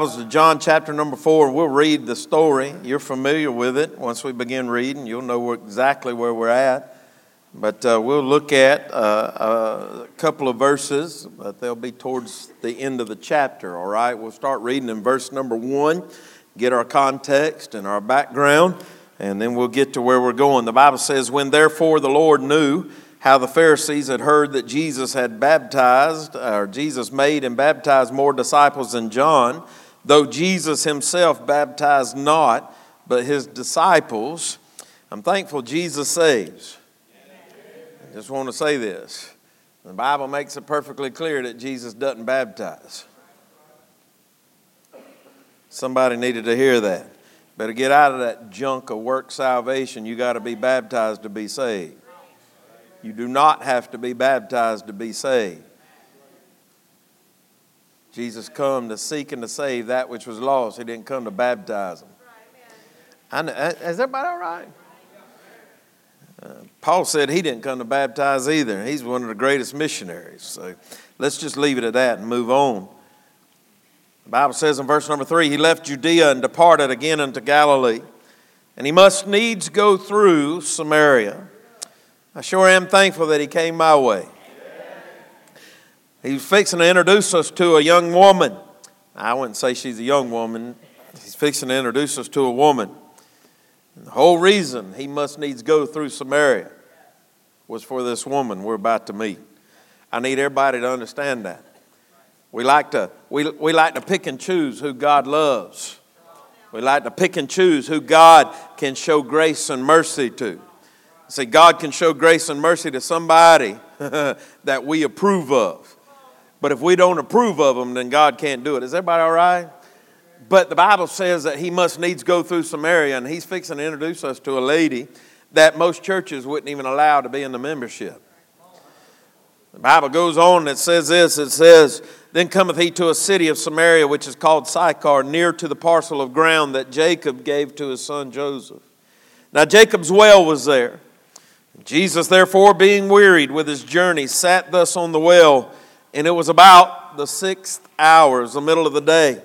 John chapter number four. We'll read the story. You're familiar with it. Once we begin reading, you'll know exactly where we're at. But uh, we'll look at uh, a couple of verses, but they'll be towards the end of the chapter, all right? We'll start reading in verse number one, get our context and our background, and then we'll get to where we're going. The Bible says, When therefore the Lord knew how the Pharisees had heard that Jesus had baptized, or Jesus made and baptized more disciples than John, though Jesus himself baptized not, but his disciples. I'm thankful Jesus saves. I just want to say this. The Bible makes it perfectly clear that Jesus doesn't baptize. Somebody needed to hear that. Better get out of that junk of work salvation. You got to be baptized to be saved. You do not have to be baptized to be saved. Jesus come to seek and to save that which was lost. He didn't come to baptize them. I know, uh, is everybody all right? Uh, Paul said he didn't come to baptize either. He's one of the greatest missionaries. So let's just leave it at that and move on. The Bible says in verse number three, he left Judea and departed again unto Galilee. And he must needs go through Samaria. I sure am thankful that he came my way. He's fixing to introduce us to a young woman. I wouldn't say she's a young woman. He's fixing to introduce us to a woman. And the whole reason he must needs go through Samaria was for this woman we're about to meet. I need everybody to understand that. We like to, we, we like to pick and choose who God loves. We like to pick and choose who God can show grace and mercy to. See, God can show grace and mercy to somebody that we approve of. But if we don't approve of them, then God can't do it. Is everybody all right? But the Bible says that he must needs go through Samaria, and he's fixing to introduce us to a lady that most churches wouldn't even allow to be in the membership. The Bible goes on, and it says this it says, Then cometh he to a city of Samaria, which is called Sychar, near to the parcel of ground that Jacob gave to his son Joseph. Now Jacob's well was there. Jesus, therefore, being wearied with his journey, sat thus on the well and it was about the sixth hour, the middle of the day.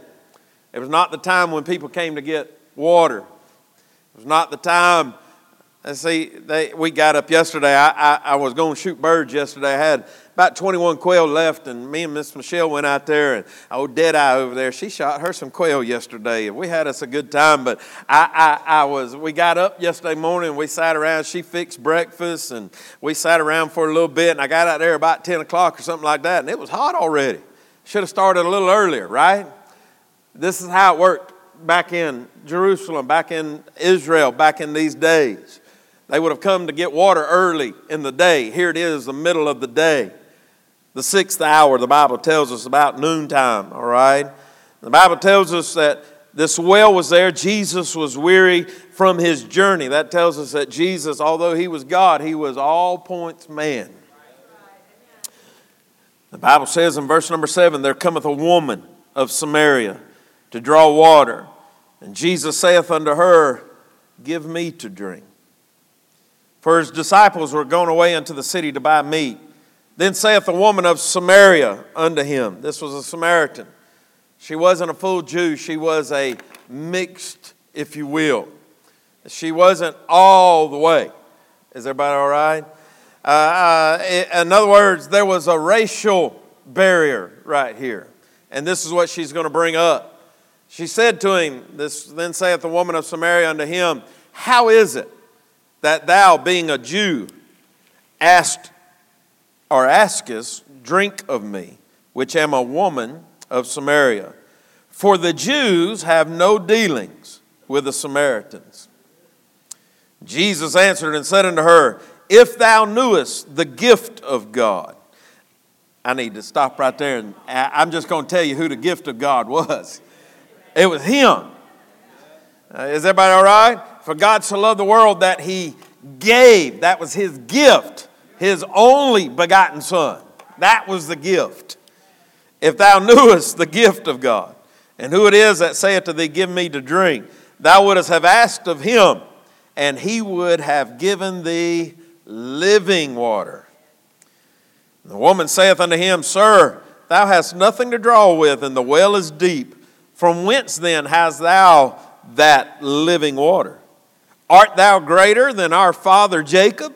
It was not the time when people came to get water. It was not the time. See, they, we got up yesterday. I, I, I was going to shoot birds yesterday. I had about 21 quail left, and me and Miss Michelle went out there, and old Deadeye over there, she shot her some quail yesterday, and we had us a good time. But I, I, I was, we got up yesterday morning, we sat around, she fixed breakfast, and we sat around for a little bit, and I got out there about 10 o'clock or something like that, and it was hot already. Should have started a little earlier, right? This is how it worked back in Jerusalem, back in Israel, back in these days. They would have come to get water early in the day. Here it is, the middle of the day the sixth hour, the Bible tells us about noontime, all right? The Bible tells us that this well was there. Jesus was weary from his journey. That tells us that Jesus, although he was God, he was all points man. The Bible says in verse number seven, There cometh a woman of Samaria to draw water. And Jesus saith unto her, Give me to drink. For his disciples were gone away into the city to buy meat. Then saith the woman of Samaria unto him, This was a Samaritan. She wasn't a full Jew, she was a mixed, if you will. She wasn't all the way. Is everybody all right? Uh, uh, in other words, there was a racial barrier right here. And this is what she's going to bring up. She said to him, this, Then saith the woman of Samaria unto him, How is it that thou, being a Jew, asked or askest, drink of me, which am a woman of Samaria. For the Jews have no dealings with the Samaritans. Jesus answered and said unto her, If thou knewest the gift of God, I need to stop right there and I'm just going to tell you who the gift of God was. It was Him. Uh, is everybody all right? For God so loved the world that He gave, that was His gift his only begotten Son. That was the gift. If thou knewest the gift of God, and who it is that saith to thee, Give me to drink, thou wouldst have asked of him, and he would have given thee living water. The woman saith unto him, Sir, thou hast nothing to draw with, and the well is deep. From whence then hast thou that living water? Art thou greater than our father Jacob,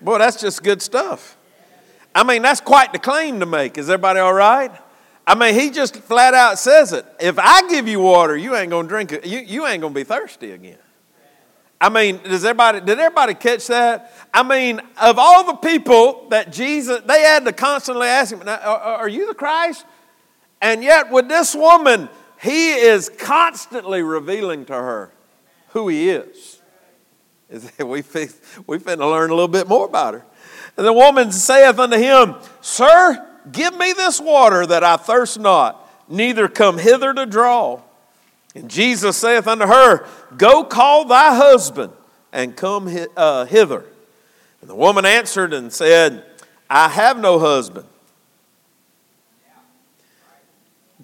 Boy, that's just good stuff. I mean, that's quite the claim to make. Is everybody all right? I mean, he just flat out says it. If I give you water, you ain't gonna drink it. You, you ain't gonna be thirsty again. I mean, does everybody did everybody catch that? I mean, of all the people that Jesus, they had to constantly ask him, "Are you the Christ?" And yet, with this woman, he is constantly revealing to her who he is. We we finna learn a little bit more about her. And the woman saith unto him, Sir, give me this water that I thirst not, neither come hither to draw. And Jesus saith unto her, Go call thy husband and come uh, hither. And the woman answered and said, I have no husband.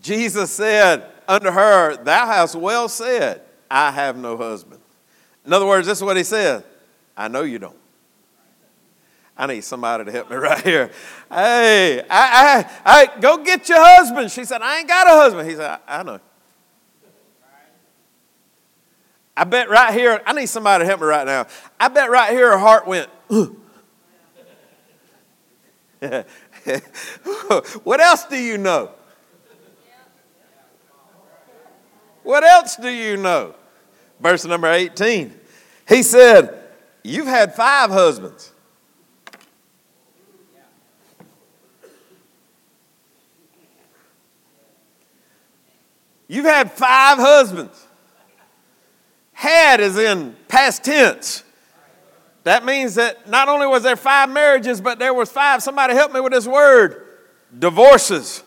Jesus said unto her, Thou hast well said, I have no husband. In other words, this is what he said I know you don't. I need somebody to help me right here. Hey, I, I, I, go get your husband. She said, I ain't got a husband. He said, I, I know. I bet right here, I need somebody to help me right now. I bet right here her heart went, what else do you know? What else do you know? Verse number 18. He said, You've had five husbands. You've had five husbands. Had is in past tense. That means that not only was there five marriages, but there was five. Somebody help me with this word divorces.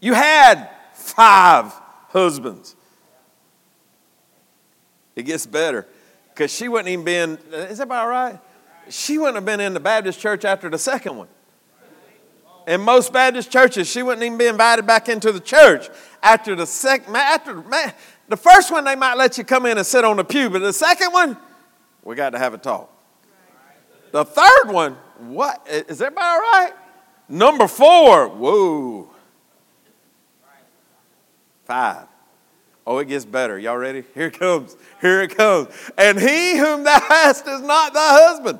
You had five husbands. It gets better because she wouldn't even been, is everybody all right? She wouldn't have been in the Baptist church after the second one. In most Baptist churches, she wouldn't even be invited back into the church after the second. After man, the first one, they might let you come in and sit on the pew, but the second one, we got to have a talk. The third one, what? Is everybody all right? Number four, whoa. Five. Oh, it gets better. Y'all ready? Here it comes. Here it comes. And he whom thou hast is not thy husband.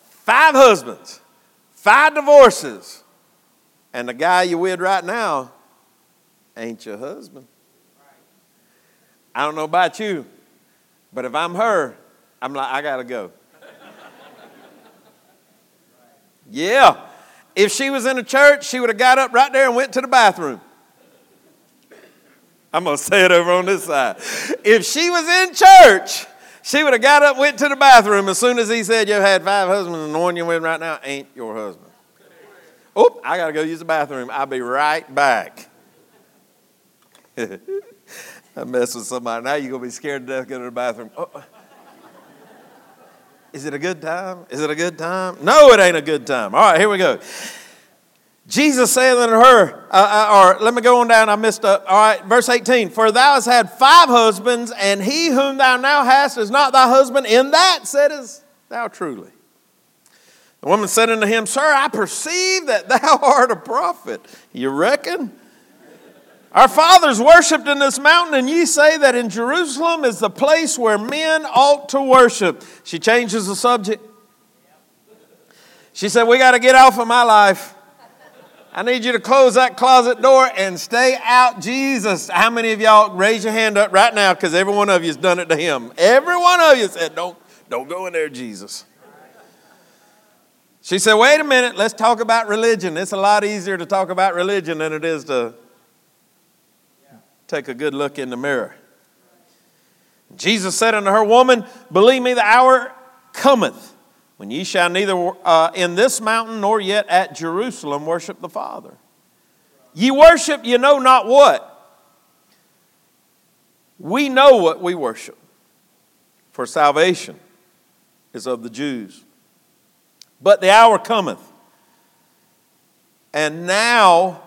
Five husbands five divorces, and the guy you with right now ain't your husband. I don't know about you, but if I'm her, I'm like, I gotta go. yeah. If she was in a church, she would have got up right there and went to the bathroom. I'm going to say it over on this side. If she was in church, she would have got up, went to the bathroom as soon as he said, You had five husbands, and the one you're with right now ain't your husband. Oh, I got to go use the bathroom. I'll be right back. I mess with somebody. Now you're going to be scared to death to go to the bathroom. Oh. Is it a good time? Is it a good time? No, it ain't a good time. All right, here we go. Jesus said unto her, uh, uh, or let me go on down, I missed up. All right, verse 18. For thou hast had five husbands, and he whom thou now hast is not thy husband. In that saidest thou truly. The woman said unto him, Sir, I perceive that thou art a prophet. You reckon? Our fathers worshipped in this mountain, and ye say that in Jerusalem is the place where men ought to worship. She changes the subject. She said, We got to get off of my life. I need you to close that closet door and stay out, Jesus. How many of y'all raise your hand up right now because every one of you has done it to him? Every one of you said, Don't, don't go in there, Jesus. She said, Wait a minute, let's talk about religion. It's a lot easier to talk about religion than it is to take a good look in the mirror. Jesus said unto her, Woman, believe me, the hour cometh when ye shall neither uh, in this mountain nor yet at Jerusalem worship the Father. Ye worship you know not what. We know what we worship, for salvation is of the Jews. But the hour cometh, and now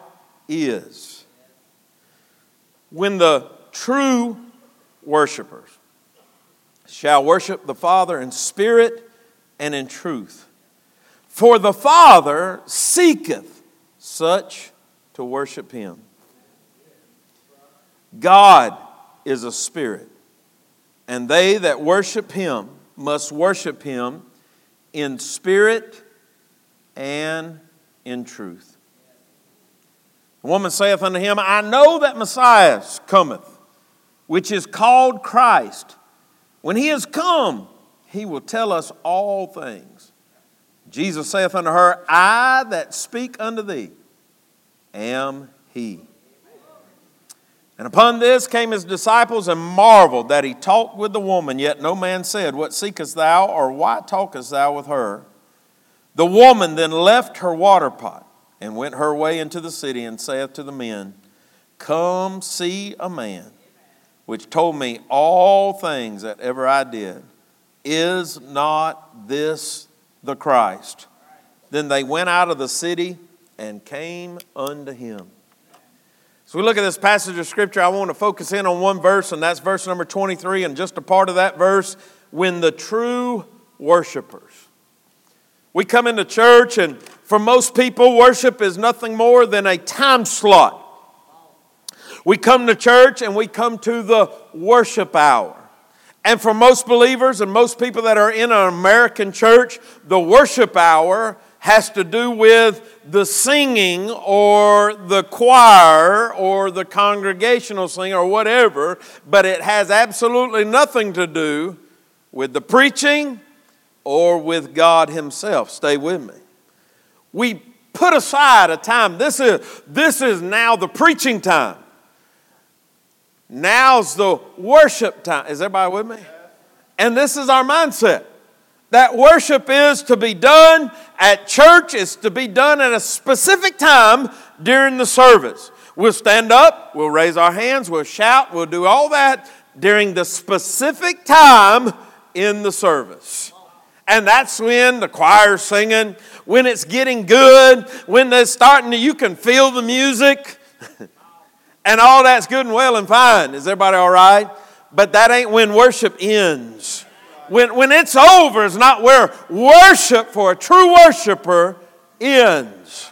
is, when the true worshipers shall worship the Father in spirit and in truth. For the Father seeketh such to worship him. God is a spirit, and they that worship him must worship him in spirit and in truth. The woman saith unto him, I know that Messiah cometh, which is called Christ. When he is come, he will tell us all things. Jesus saith unto her, I that speak unto thee am he. And upon this came his disciples and marveled that he talked with the woman, yet no man said, What seekest thou, or why talkest thou with her? The woman then left her water pot and went her way into the city and saith to the men, Come see a man which told me all things that ever I did. Is not this the Christ? Then they went out of the city and came unto him. So we look at this passage of Scripture. I want to focus in on one verse, and that's verse number 23, and just a part of that verse when the true worshipers. We come into church, and for most people, worship is nothing more than a time slot. We come to church and we come to the worship hour. And for most believers and most people that are in an American church, the worship hour has to do with the singing or the choir or the congregational singing or whatever, but it has absolutely nothing to do with the preaching or with God Himself. Stay with me. We put aside a time, this is, this is now the preaching time. Now's the worship time. Is everybody with me? And this is our mindset. That worship is to be done at church, it's to be done at a specific time during the service. We'll stand up, we'll raise our hands, we'll shout, we'll do all that during the specific time in the service. And that's when the choir's singing, when it's getting good, when they're starting to, you can feel the music. And all that's good and well and fine. Is everybody all right? But that ain't when worship ends. When, when it's over is not where worship for a true worshiper ends.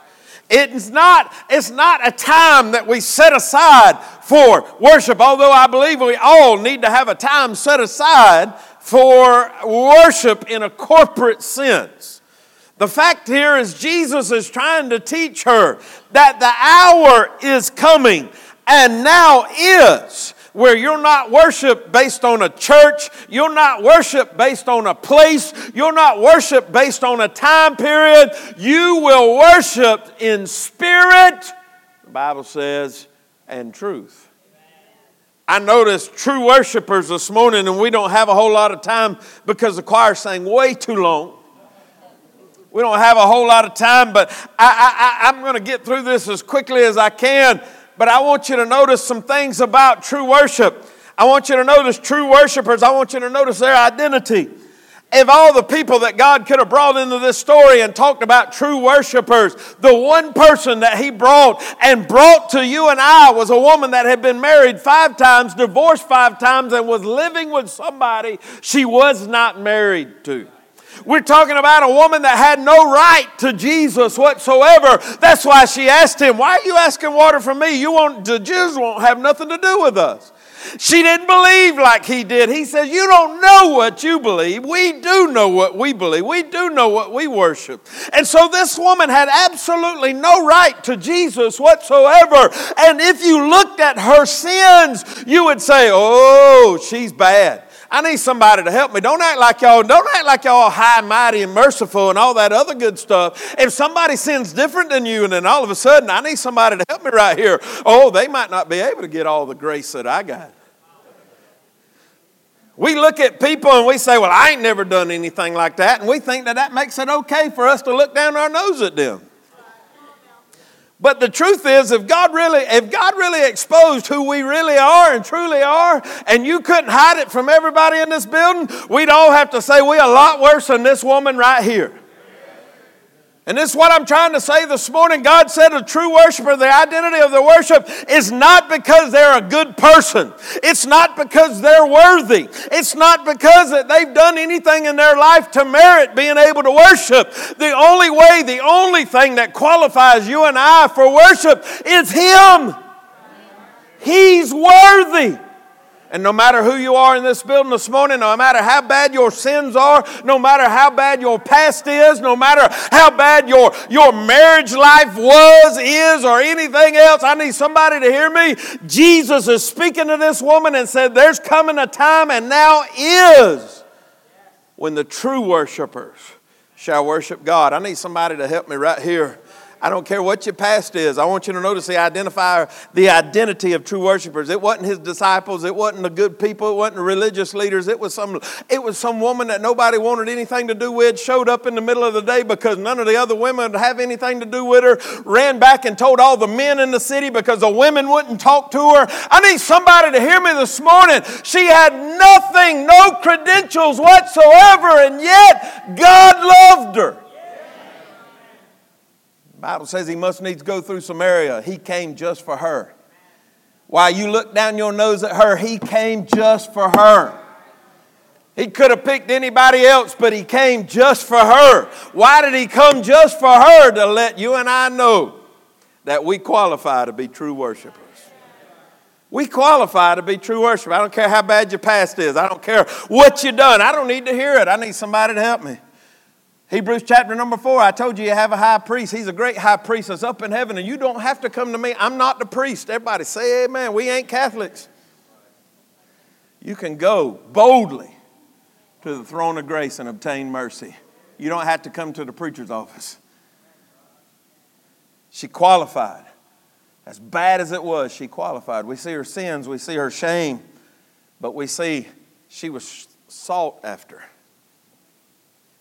It's not, it's not a time that we set aside for worship, although I believe we all need to have a time set aside for worship in a corporate sense. The fact here is Jesus is trying to teach her that the hour is coming and now is where you're not worship based on a church, you're not worship based on a place, you're not worship based on a time period. You will worship in spirit, the Bible says, and truth. I noticed true worshipers this morning, and we don't have a whole lot of time because the choir sang way too long. We don't have a whole lot of time, but I, I'm going to get through this as quickly as I can but I want you to notice some things about true worship. I want you to notice true worshipers. I want you to notice their identity. Of all the people that God could have brought into this story and talked about true worshipers, the one person that He brought and brought to you and I was a woman that had been married five times, divorced five times, and was living with somebody she was not married to. We're talking about a woman that had no right to Jesus whatsoever. That's why she asked him, Why are you asking water from me? You won't, the Jews won't have nothing to do with us. She didn't believe like he did. He says, You don't know what you believe. We do know what we believe. We do know what we worship. And so this woman had absolutely no right to Jesus whatsoever. And if you looked at her sins, you would say, Oh, she's bad. I need somebody to help me. Don't act like y'all, don't act like y'all high and mighty and merciful and all that other good stuff. If somebody sins different than you, and then all of a sudden I need somebody to help me right here, oh, they might not be able to get all the grace that I got. We look at people and we say, Well, I ain't never done anything like that. And we think that that makes it okay for us to look down our nose at them. But the truth is, if God really, if God really exposed who we really are and truly are, and you couldn't hide it from everybody in this building, we'd all have to say we're a lot worse than this woman right here. And this is what I'm trying to say this morning. God said a true worshiper, the identity of the worship is not because they're a good person. It's not because they're worthy. It's not because that they've done anything in their life to merit being able to worship. The only way, the only thing that qualifies you and I for worship is Him. He's worthy. And no matter who you are in this building this morning, no matter how bad your sins are, no matter how bad your past is, no matter how bad your, your marriage life was, is, or anything else, I need somebody to hear me. Jesus is speaking to this woman and said, There's coming a time, and now is, when the true worshipers shall worship God. I need somebody to help me right here. I don't care what your past is. I want you to notice the identifier, the identity of true worshipers. It wasn't his disciples. It wasn't the good people. It wasn't the religious leaders. It was some, it was some woman that nobody wanted anything to do with, showed up in the middle of the day because none of the other women would have anything to do with her, ran back and told all the men in the city because the women wouldn't talk to her. I need somebody to hear me this morning. She had nothing, no credentials whatsoever, and yet God loved her. Bible says he must needs go through Samaria. He came just for her. While you look down your nose at her, he came just for her. He could have picked anybody else, but he came just for her. Why did he come just for her? To let you and I know that we qualify to be true worshipers. We qualify to be true worshipers. I don't care how bad your past is. I don't care what you've done. I don't need to hear it. I need somebody to help me. Hebrews chapter number four, I told you you have a high priest. He's a great high priest that's up in heaven, and you don't have to come to me. I'm not the priest. Everybody say amen. We ain't Catholics. You can go boldly to the throne of grace and obtain mercy. You don't have to come to the preacher's office. She qualified. As bad as it was, she qualified. We see her sins, we see her shame, but we see she was sought after.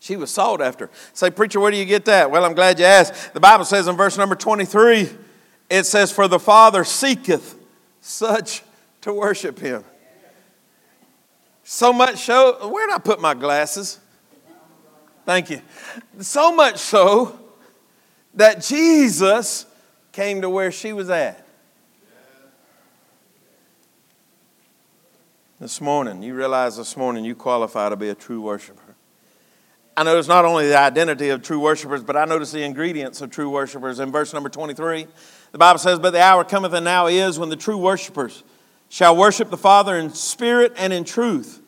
She was sought after. Say, preacher, where do you get that? Well, I'm glad you asked. The Bible says in verse number 23, it says, For the Father seeketh such to worship him. So much so, where did I put my glasses? Thank you. So much so that Jesus came to where she was at. This morning, you realize this morning you qualify to be a true worshiper. I notice not only the identity of true worshipers, but I notice the ingredients of true worshipers. In verse number 23, the Bible says, But the hour cometh and now is when the true worshipers shall worship the Father in spirit and in truth.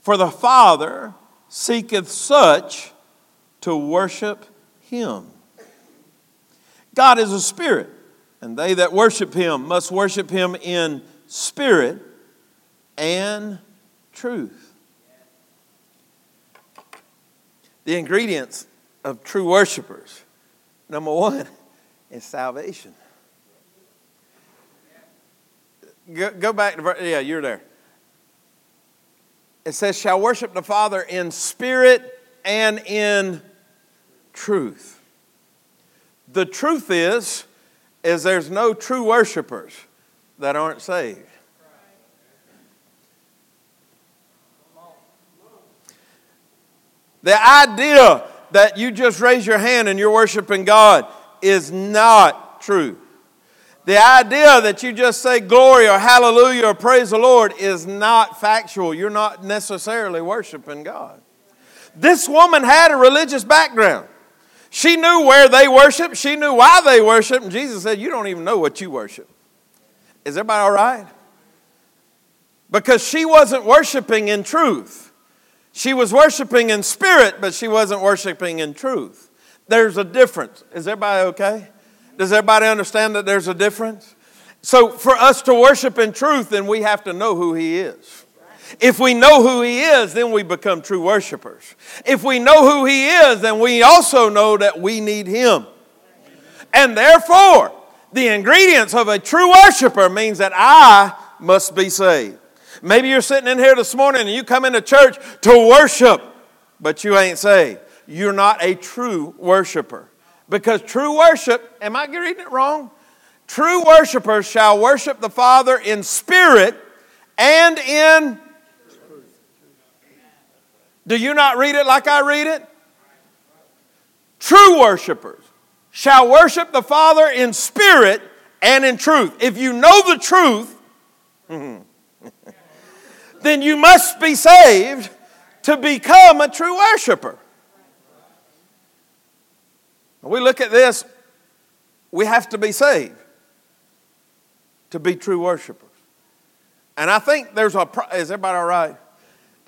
For the Father seeketh such to worship him. God is a spirit, and they that worship him must worship him in spirit and truth. The ingredients of true worshipers number one is salvation. Go, go back to, yeah, you're there. It says, shall worship the Father in spirit and in truth. The truth is, is there's no true worshipers that aren't saved. The idea that you just raise your hand and you're worshiping God is not true. The idea that you just say glory or hallelujah or praise the Lord is not factual. You're not necessarily worshiping God. This woman had a religious background. She knew where they worship, she knew why they worship, and Jesus said, You don't even know what you worship. Is everybody all right? Because she wasn't worshiping in truth. She was worshiping in spirit, but she wasn't worshiping in truth. There's a difference. Is everybody okay? Does everybody understand that there's a difference? So, for us to worship in truth, then we have to know who He is. If we know who He is, then we become true worshipers. If we know who He is, then we also know that we need Him. And therefore, the ingredients of a true worshiper means that I must be saved. Maybe you're sitting in here this morning and you come into church to worship, but you ain't saved. You're not a true worshiper. Because true worship, am I reading it wrong? True worshipers shall worship the Father in spirit and in. Do you not read it like I read it? True worshipers shall worship the Father in spirit and in truth. If you know the truth, hmm, then you must be saved to become a true worshiper. We look at this, we have to be saved to be true worshipers. And I think there's a, is everybody all right?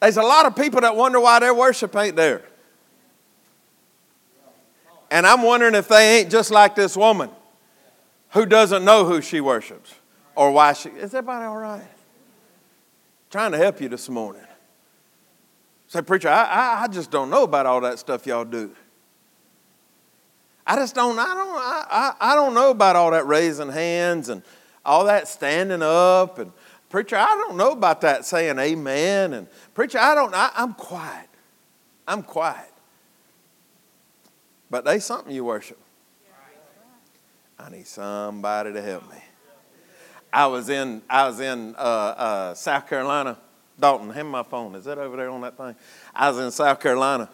There's a lot of people that wonder why their worship ain't there. And I'm wondering if they ain't just like this woman who doesn't know who she worships or why she. Is everybody all right? Trying to help you this morning. Say, preacher, I, I, I just don't know about all that stuff y'all do. I just don't, I don't, I, I, I don't know about all that raising hands and all that standing up and preacher, I don't know about that saying amen and preacher, I don't, I, I'm quiet. I'm quiet. But they something you worship. I need somebody to help me. I was in I was in uh, uh, South Carolina. Dalton, hand my phone. Is that over there on that thing? I was in South Carolina,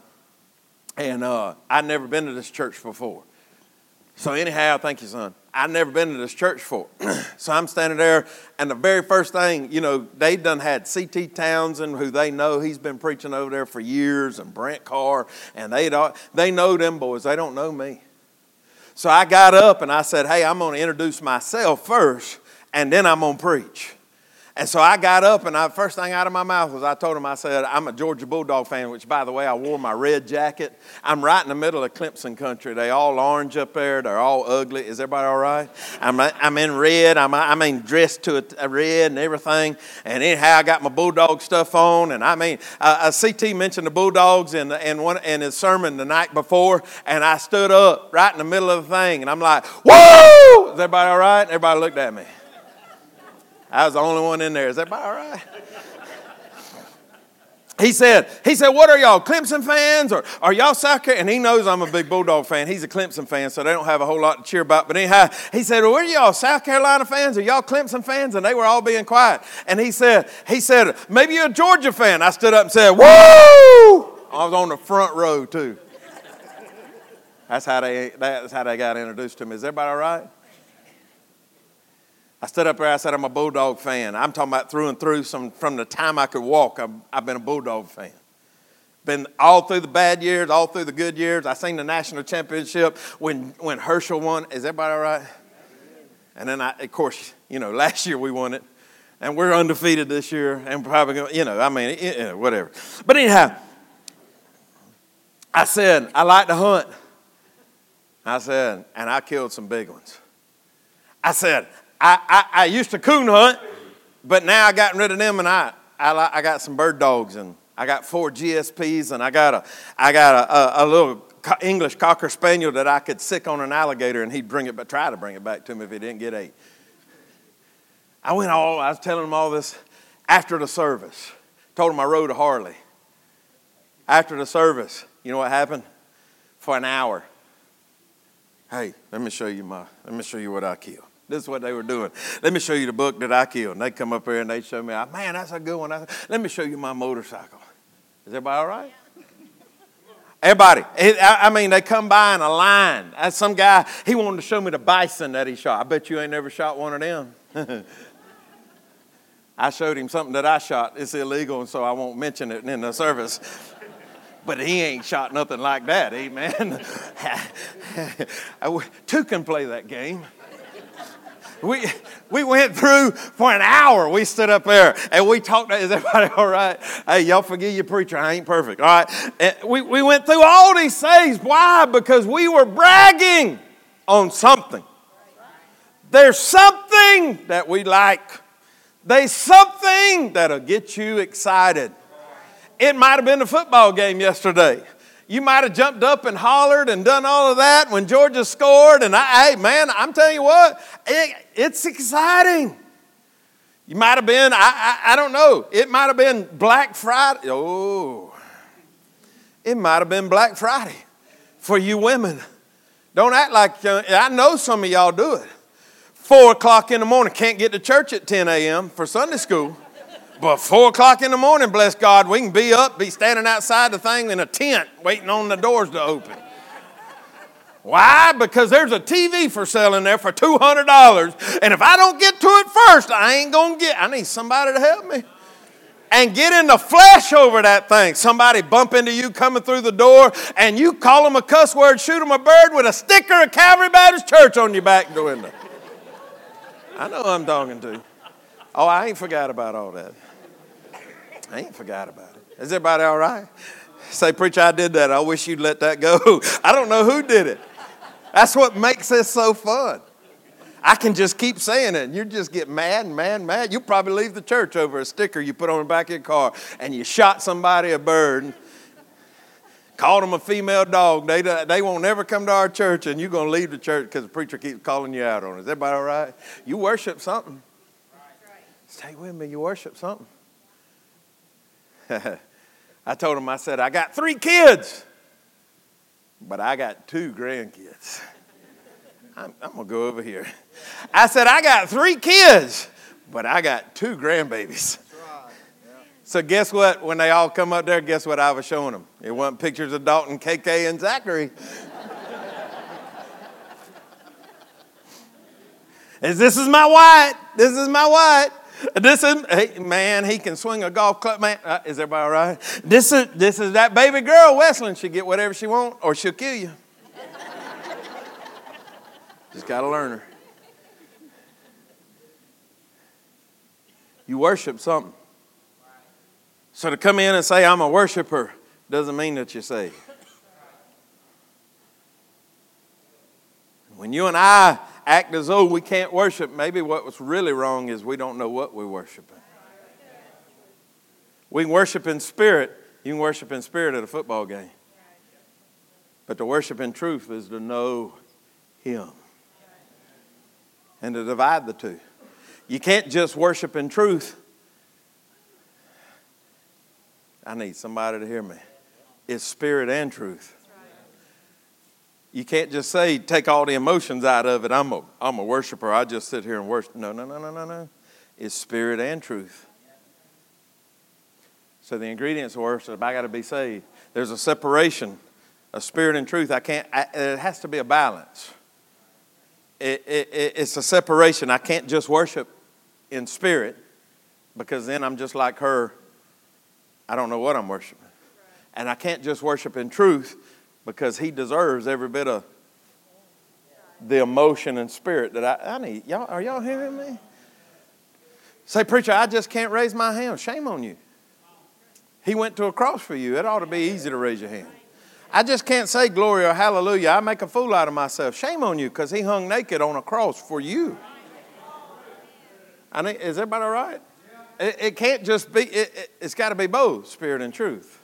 and uh, I'd never been to this church before. So anyhow, thank you, son. I'd never been to this church before. so I'm standing there, and the very first thing, you know, they done had C.T. Townsend, who they know, he's been preaching over there for years, and Brent Carr, and they they know them boys. They don't know me. So I got up and I said, hey, I'm going to introduce myself first, and then I'm going to preach. And so I got up, and the first thing out of my mouth was I told him, I said, I'm a Georgia Bulldog fan, which, by the way, I wore my red jacket. I'm right in the middle of Clemson country. They all orange up there. They're all ugly. Is everybody all right? I'm, I'm in red. I'm, I mean, dressed to a, red and everything. And anyhow, I got my Bulldog stuff on. And I mean, uh, CT mentioned the Bulldogs in, in, one, in his sermon the night before. And I stood up right in the middle of the thing. And I'm like, whoa! Is everybody all right? Everybody looked at me. I was the only one in there. Is that all right? He said, he said, what are y'all, Clemson fans or are y'all South Carolina? And he knows I'm a big Bulldog fan. He's a Clemson fan, so they don't have a whole lot to cheer about. But anyhow, he said, well, are y'all South Carolina fans or y'all Clemson fans? And they were all being quiet. And he said, he said, maybe you're a Georgia fan. I stood up and said, whoa! I was on the front row too. That's how they, that's how they got introduced to me. Is everybody all right? I stood up there, I said, I'm a Bulldog fan. I'm talking about through and through. Some, from the time I could walk, I've, I've been a Bulldog fan. Been all through the bad years, all through the good years. I seen the national championship when, when Herschel won. Is everybody all right? And then, I, of course, you know, last year we won it. And we're undefeated this year. And probably going to, you know, I mean, you know, whatever. But anyhow, I said, I like to hunt. I said, and I killed some big ones. I said, I, I, I used to coon hunt, but now I gotten rid of them and I, I, I got some bird dogs and I got four GSPs and I got a, I got a, a, a little English Cocker Spaniel that I could sick on an alligator and he'd bring it, but try to bring it back to me if he didn't get ate. I went all, I was telling him all this after the service. Told him I rode a Harley. After the service, you know what happened? For an hour. Hey, let me show you my, let me show you what I killed. This is what they were doing. Let me show you the book that I killed. And they come up here and they show me, ah, man, that's a good one. Let me show you my motorcycle. Is everybody all right? Everybody. I mean, they come by in a line. Some guy, he wanted to show me the bison that he shot. I bet you ain't never shot one of them. I showed him something that I shot. It's illegal, and so I won't mention it in the service. But he ain't shot nothing like that, amen. Two can play that game we, we went through for an hour. We stood up there and we talked. Is everybody all right? Hey, y'all forgive your preacher. I ain't perfect. All right. And we, we went through all these things. Why? Because we were bragging on something. There's something that we like. There's something that'll get you excited. It might have been the football game yesterday. You might have jumped up and hollered and done all of that when Georgia scored. And I, hey, man, I'm telling you what, it, it's exciting. You might have been, I, I, I don't know, it might have been Black Friday. Oh, it might have been Black Friday for you women. Don't act like, uh, I know some of y'all do it. Four o'clock in the morning, can't get to church at 10 a.m. for Sunday school. But four o'clock in the morning, bless God, we can be up, be standing outside the thing in a tent waiting on the doors to open. Why? Because there's a TV for sale in there for $200. And if I don't get to it first, I ain't going to get I need somebody to help me. And get in the flesh over that thing. Somebody bump into you coming through the door, and you call them a cuss word, shoot them a bird with a sticker of Calvary Baptist Church on your back window. I know I'm talking to. Oh, I ain't forgot about all that. I ain't forgot about it. Is everybody all right? Say, preacher, I did that. I wish you'd let that go. I don't know who did it. That's what makes this so fun. I can just keep saying it, and you just get mad and mad and mad. You probably leave the church over a sticker you put on the back of your car, and you shot somebody a bird, called them a female dog. They, they won't ever come to our church, and you're going to leave the church because the preacher keeps calling you out on it. Is everybody all right? You worship something. Stay with me. You worship something. I told him, I said, I got three kids, but I got two grandkids. I'm, I'm going to go over here. I said, I got three kids, but I got two grandbabies. So guess what? When they all come up there, guess what I was showing them? It wasn't pictures of Dalton, KK, and Zachary. Is this is my white? This is my white. This is hey, man. He can swing a golf club. Man, uh, is everybody all right? This is this is that baby girl. Wesleyan. She get whatever she want, or she'll kill you. Just gotta learn her. You worship something. So to come in and say I'm a worshiper doesn't mean that you're saved. When you and I act as though we can't worship, maybe what was really wrong is we don't know what we're worshiping. We can worship in spirit. You can worship in spirit at a football game. But to worship in truth is to know Him and to divide the two. You can't just worship in truth. I need somebody to hear me. It's spirit and truth. You can't just say, take all the emotions out of it. I'm a, I'm a worshiper. I just sit here and worship. No, no, no, no, no, no. It's spirit and truth. So the ingredients of worship, I got to be saved. There's a separation of spirit and truth. I can't, I, it has to be a balance. It, it, it's a separation. I can't just worship in spirit because then I'm just like her. I don't know what I'm worshiping. And I can't just worship in truth because he deserves every bit of the emotion and spirit that I, I need. Y'all, are y'all hearing me? Say, preacher, I just can't raise my hand. Shame on you. He went to a cross for you. It ought to be easy to raise your hand. I just can't say glory or hallelujah. I make a fool out of myself. Shame on you because he hung naked on a cross for you. I mean, is everybody all right? It, it can't just be, it, it, it's got to be both spirit and truth.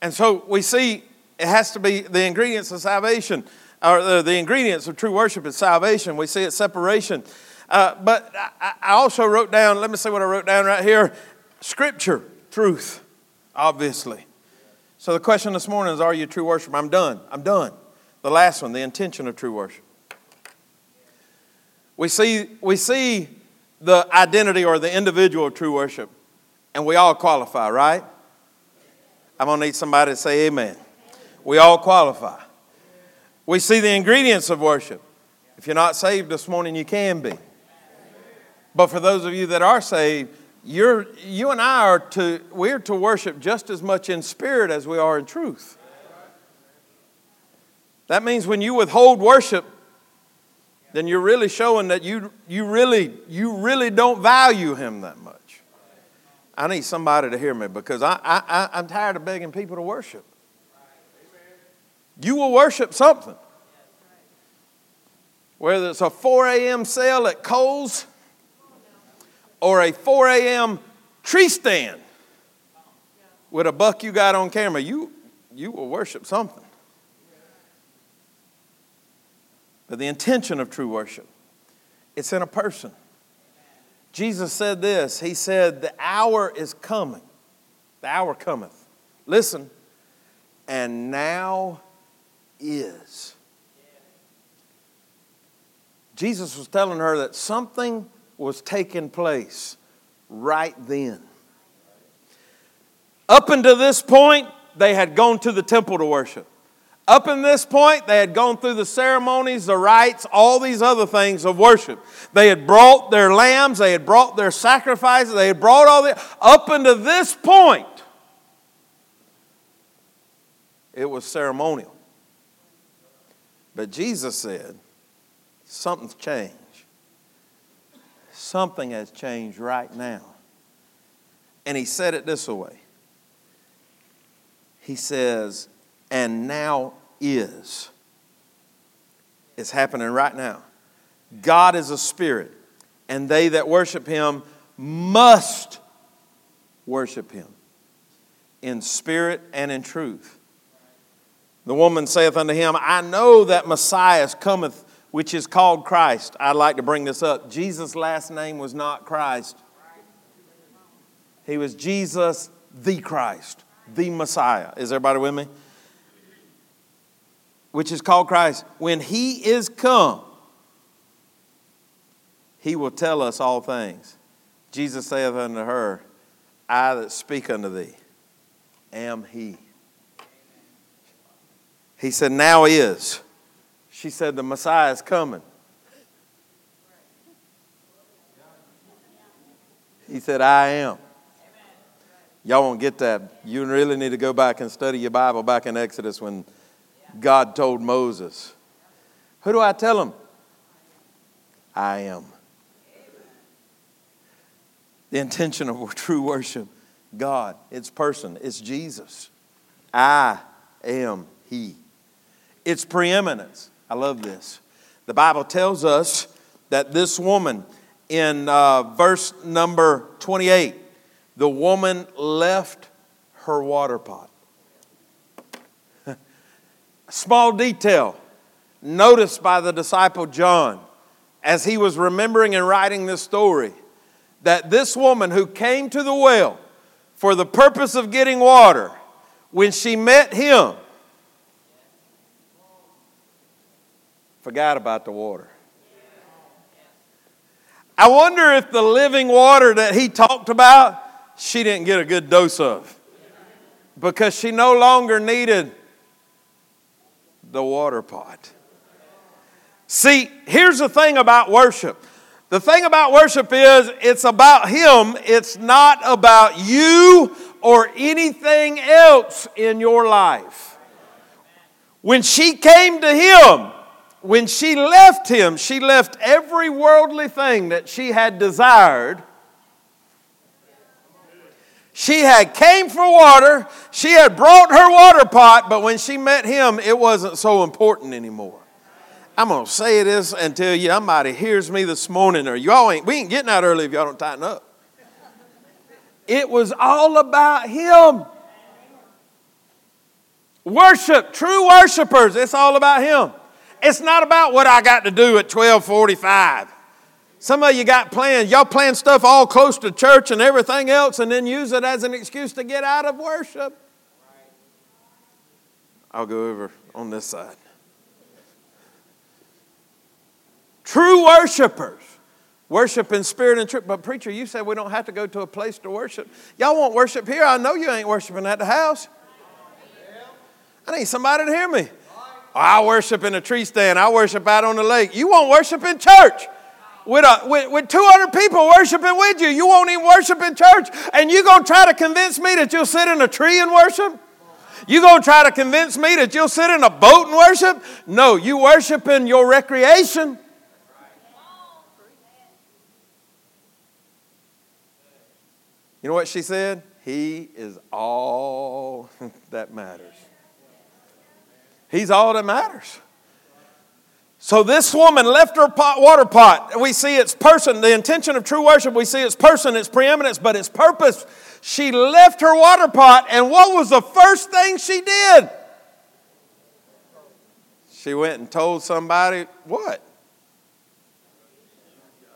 And so we see it has to be the ingredients of salvation, or the, the ingredients of true worship is salvation. We see it separation. Uh, but I, I also wrote down, let me see what I wrote down right here scripture, truth, obviously. So the question this morning is Are you true worshiper? I'm done. I'm done. The last one, the intention of true worship. We see, we see the identity or the individual of true worship, and we all qualify, right? I'm going to need somebody to say amen. We all qualify. We see the ingredients of worship. If you're not saved this morning, you can be. But for those of you that are saved, you're, you and I are to, we're to worship just as much in spirit as we are in truth. That means when you withhold worship, then you're really showing that you, you, really, you really don't value Him that much. I need somebody to hear me because I, I, I'm tired of begging people to worship. You will worship something. Whether it's a 4 a.m. sale at Kohl's or a 4 a.m. tree stand with a buck you got on camera, you, you will worship something. But the intention of true worship, it's in a person. Jesus said this He said, The hour is coming. The hour cometh. Listen, and now is. Jesus was telling her that something was taking place right then. Up until this point, they had gone to the temple to worship. Up in this point, they had gone through the ceremonies, the rites, all these other things of worship. They had brought their lambs, they had brought their sacrifices, they had brought all the. Up until this point, it was ceremonial. But Jesus said, something's changed. Something has changed right now. And he said it this way He says, and now is. It's happening right now. God is a spirit, and they that worship him must worship him in spirit and in truth. The woman saith unto him, I know that Messiah cometh, which is called Christ. I'd like to bring this up. Jesus' last name was not Christ, he was Jesus the Christ, the Messiah. Is everybody with me? which is called Christ, when he is come, he will tell us all things. Jesus saith unto her, I that speak unto thee am he. He said, Now is. She said, The Messiah is coming. He said, I am. Y'all won't get that. You really need to go back and study your Bible back in Exodus when God told Moses. Who do I tell him? I am. The intention of true worship, God, it's person, it's Jesus. I am He. It's preeminence. I love this. The Bible tells us that this woman, in uh, verse number 28, the woman left her water pot. Small detail noticed by the disciple John as he was remembering and writing this story that this woman who came to the well for the purpose of getting water, when she met him, forgot about the water. I wonder if the living water that he talked about, she didn't get a good dose of because she no longer needed the water pot. See, here's the thing about worship. The thing about worship is it's about Him, it's not about you or anything else in your life. When she came to Him, when she left Him, she left every worldly thing that she had desired she had came for water, she had brought her water pot, but when she met him, it wasn't so important anymore. I'm gonna say this until you somebody hears me this morning, or y'all ain't we ain't getting out early if y'all don't tighten up. It was all about him. Worship, true worshipers, it's all about him. It's not about what I got to do at 1245. Some of you got plans. Y'all plan stuff all close to church and everything else and then use it as an excuse to get out of worship. I'll go over on this side. True worshipers worship in spirit and truth. But, preacher, you said we don't have to go to a place to worship. Y'all want worship here? I know you ain't worshiping at the house. I need somebody to hear me. I worship in a tree stand. I worship out on the lake. You won't worship in church with, a, with, with 200 people worshiping with you. You won't even worship in church. And you're going to try to convince me that you'll sit in a tree and worship? You going to try to convince me that you'll sit in a boat and worship? No, you worship in your recreation. You know what she said? He is all that matters. He's all that matters. So this woman left her pot, water pot. We see its person, the intention of true worship, we see its person, its preeminence, but its purpose. She left her water pot, and what was the first thing she did? She went and told somebody what?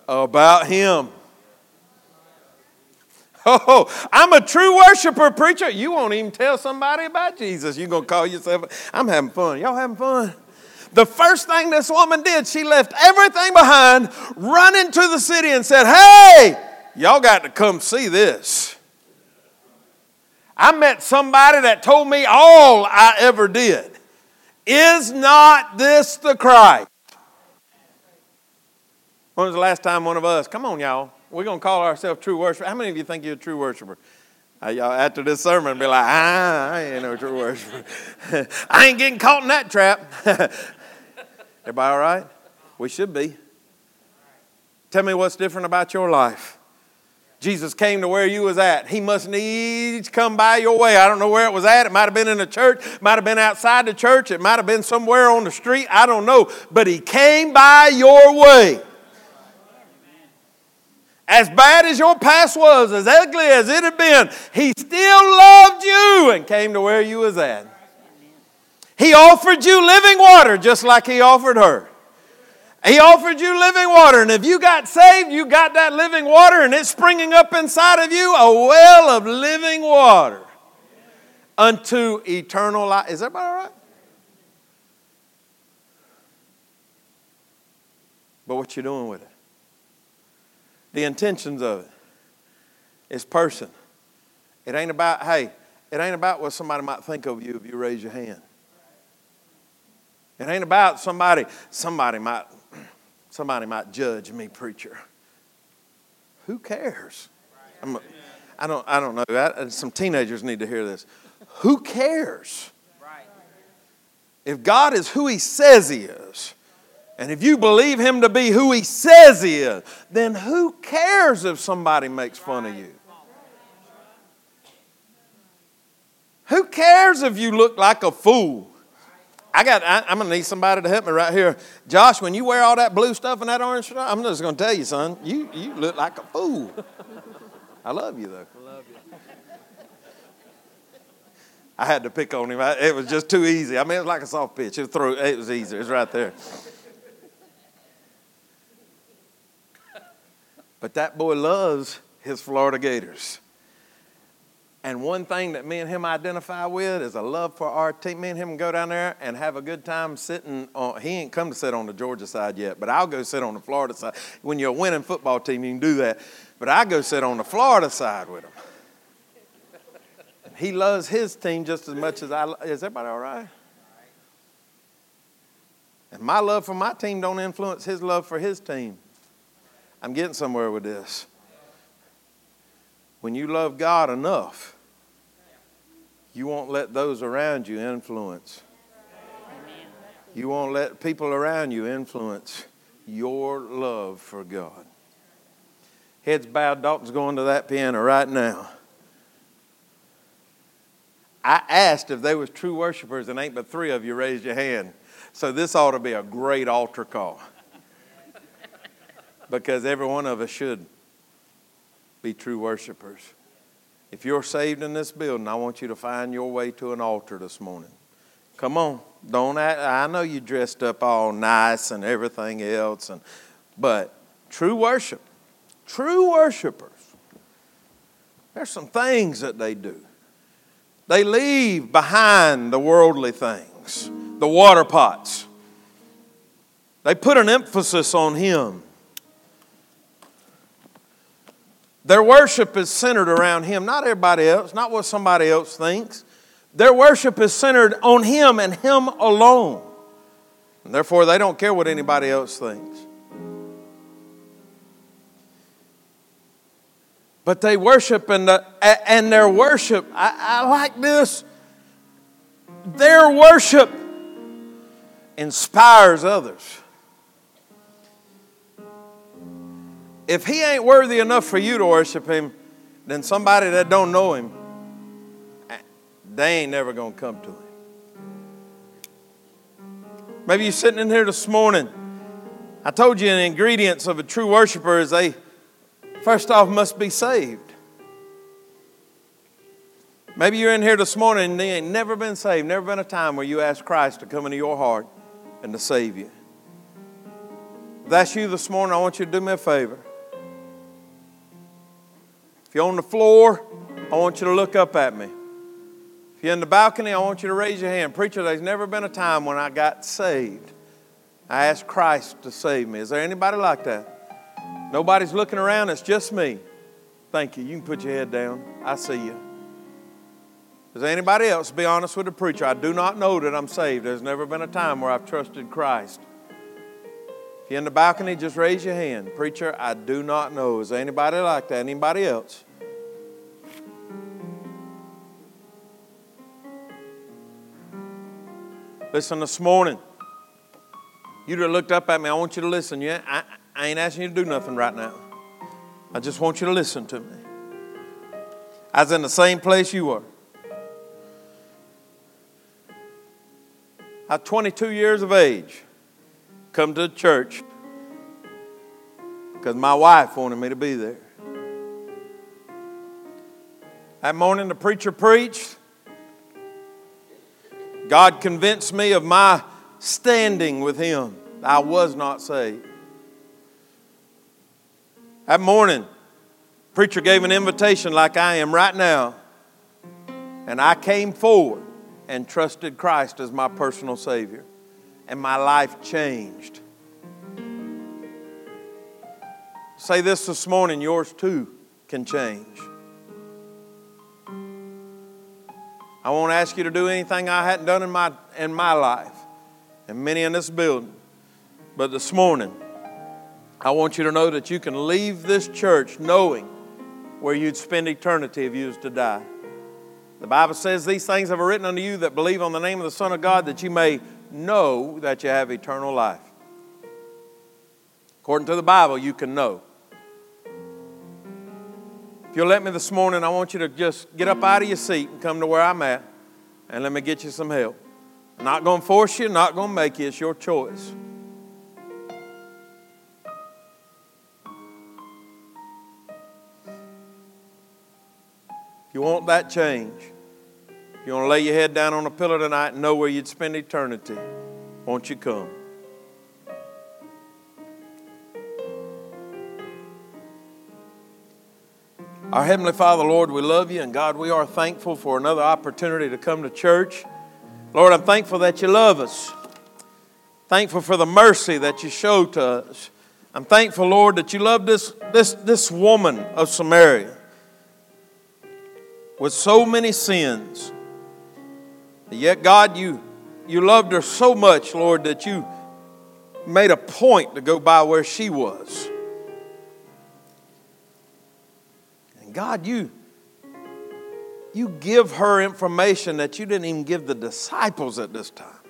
About him. Oh, I'm a true worshiper, preacher. You won't even tell somebody about Jesus. You're going to call yourself, I'm having fun. Y'all having fun? The first thing this woman did, she left everything behind, run into the city, and said, Hey, y'all got to come see this. I met somebody that told me all I ever did. Is not this the Christ? When was the last time one of us, come on, y'all, we're going to call ourselves true worshipers. How many of you think you're a true worshiper? Uh, y'all, after this sermon, be like, ah, I ain't no true worshiper. I ain't getting caught in that trap. Everybody all right? We should be. Tell me what's different about your life. Jesus came to where you was at. He must needs come by your way. I don't know where it was at. It might have been in the church, might have been outside the church, it might have been somewhere on the street. I don't know. But he came by your way. As bad as your past was, as ugly as it had been, he still loved you and came to where you was at. He offered you living water just like he offered her. He offered you living water. And if you got saved, you got that living water and it's springing up inside of you a well of living water unto eternal life. Is everybody all right? But what you doing with it? The intentions of it. It's person. It ain't about, hey, it ain't about what somebody might think of you if you raise your hand. It ain't about somebody, somebody might Somebody might judge me, preacher. Who cares? I'm, I don't, I don't know. that. some teenagers need to hear this. Who cares? If God is who He says He is, and if you believe Him to be who He says He is, then who cares if somebody makes fun of you? Who cares if you look like a fool? I got. I, am gonna need somebody to help me right here, Josh. When you wear all that blue stuff and that orange stuff, I'm just gonna tell you, son. You you look like a fool. I love you though. I love you. I had to pick on him. It was just too easy. I mean, it was like a soft pitch. It was, throw, it was easy. It was right there. But that boy loves his Florida Gators. And one thing that me and him identify with is a love for our team. Me and him go down there and have a good time sitting on, he ain't come to sit on the Georgia side yet, but I'll go sit on the Florida side. When you're a winning football team, you can do that. But I go sit on the Florida side with him. He loves his team just as much as I Is everybody all right? And my love for my team don't influence his love for his team. I'm getting somewhere with this. When you love God enough, you won't let those around you influence. You won't let people around you influence your love for God. Heads bowed, Dalton's going to that piano right now. I asked if they was true worshipers, and ain't but three of you raised your hand. So this ought to be a great altar call. Because every one of us should be true worshipers. If you're saved in this building, I want you to find your way to an altar this morning. Come on. Don't act, I know you dressed up all nice and everything else, and, but true worship, true worshipers, there's some things that they do. They leave behind the worldly things, the water pots. They put an emphasis on Him. Their worship is centered around Him, not everybody else, not what somebody else thinks. Their worship is centered on Him and Him alone. And therefore, they don't care what anybody else thinks. But they worship, and, uh, the, and their worship, I, I like this. Their worship inspires others. If he ain't worthy enough for you to worship him, then somebody that don't know him, they ain't never going to come to him. Maybe you're sitting in here this morning. I told you the ingredients of a true worshiper is they, first off, must be saved. Maybe you're in here this morning and you ain't never been saved, never been a time where you asked Christ to come into your heart and to save you. If that's you this morning, I want you to do me a favor you're on the floor, I want you to look up at me. If you're in the balcony, I want you to raise your hand. Preacher, there's never been a time when I got saved. I asked Christ to save me. Is there anybody like that? Nobody's looking around, it's just me. Thank you. You can put your head down. I see you. Is there anybody else? Be honest with the preacher. I do not know that I'm saved. There's never been a time where I've trusted Christ. If you're in the balcony, just raise your hand. Preacher, I do not know. Is there anybody like that? Anybody else? Listen, this morning, you that looked up at me, I want you to listen. Yeah, I, I ain't asking you to do nothing right now. I just want you to listen to me. I was in the same place you were. At 22 years of age, come to the church because my wife wanted me to be there. That morning, the preacher preached. God convinced me of my standing with Him. I was not saved. That morning, preacher gave an invitation like I am right now, and I came forward and trusted Christ as my personal Savior and my life changed. Say this this morning yours too can change. I won't ask you to do anything I hadn't done in my, in my life, and many in this building. But this morning, I want you to know that you can leave this church knowing where you'd spend eternity if you was to die. The Bible says, These things have I written unto you that believe on the name of the Son of God, that you may know that you have eternal life. According to the Bible, you can know. If you'll let me this morning, I want you to just get up out of your seat and come to where I'm at and let me get you some help. I'm not going to force you, not going to make you. It's your choice. If you want that change, if you want to lay your head down on a pillow tonight and know where you'd spend eternity, won't you come? Our Heavenly Father, Lord, we love you, and God, we are thankful for another opportunity to come to church. Lord, I'm thankful that you love us. Thankful for the mercy that you show to us. I'm thankful, Lord, that you love this, this, this woman of Samaria with so many sins. And Yet, God, you, you loved her so much, Lord, that you made a point to go by where she was. God, you, you give her information that you didn't even give the disciples at this time.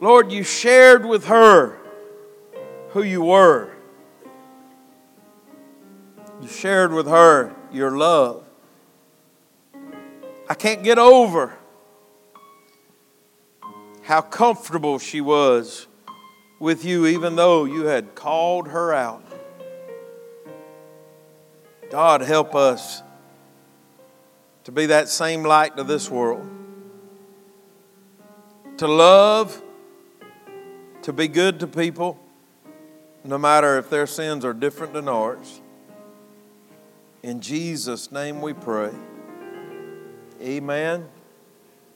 Lord, you shared with her who you were. You shared with her your love. I can't get over how comfortable she was with you, even though you had called her out. God, help us to be that same light to this world, to love, to be good to people, no matter if their sins are different than ours. In Jesus' name we pray. Amen.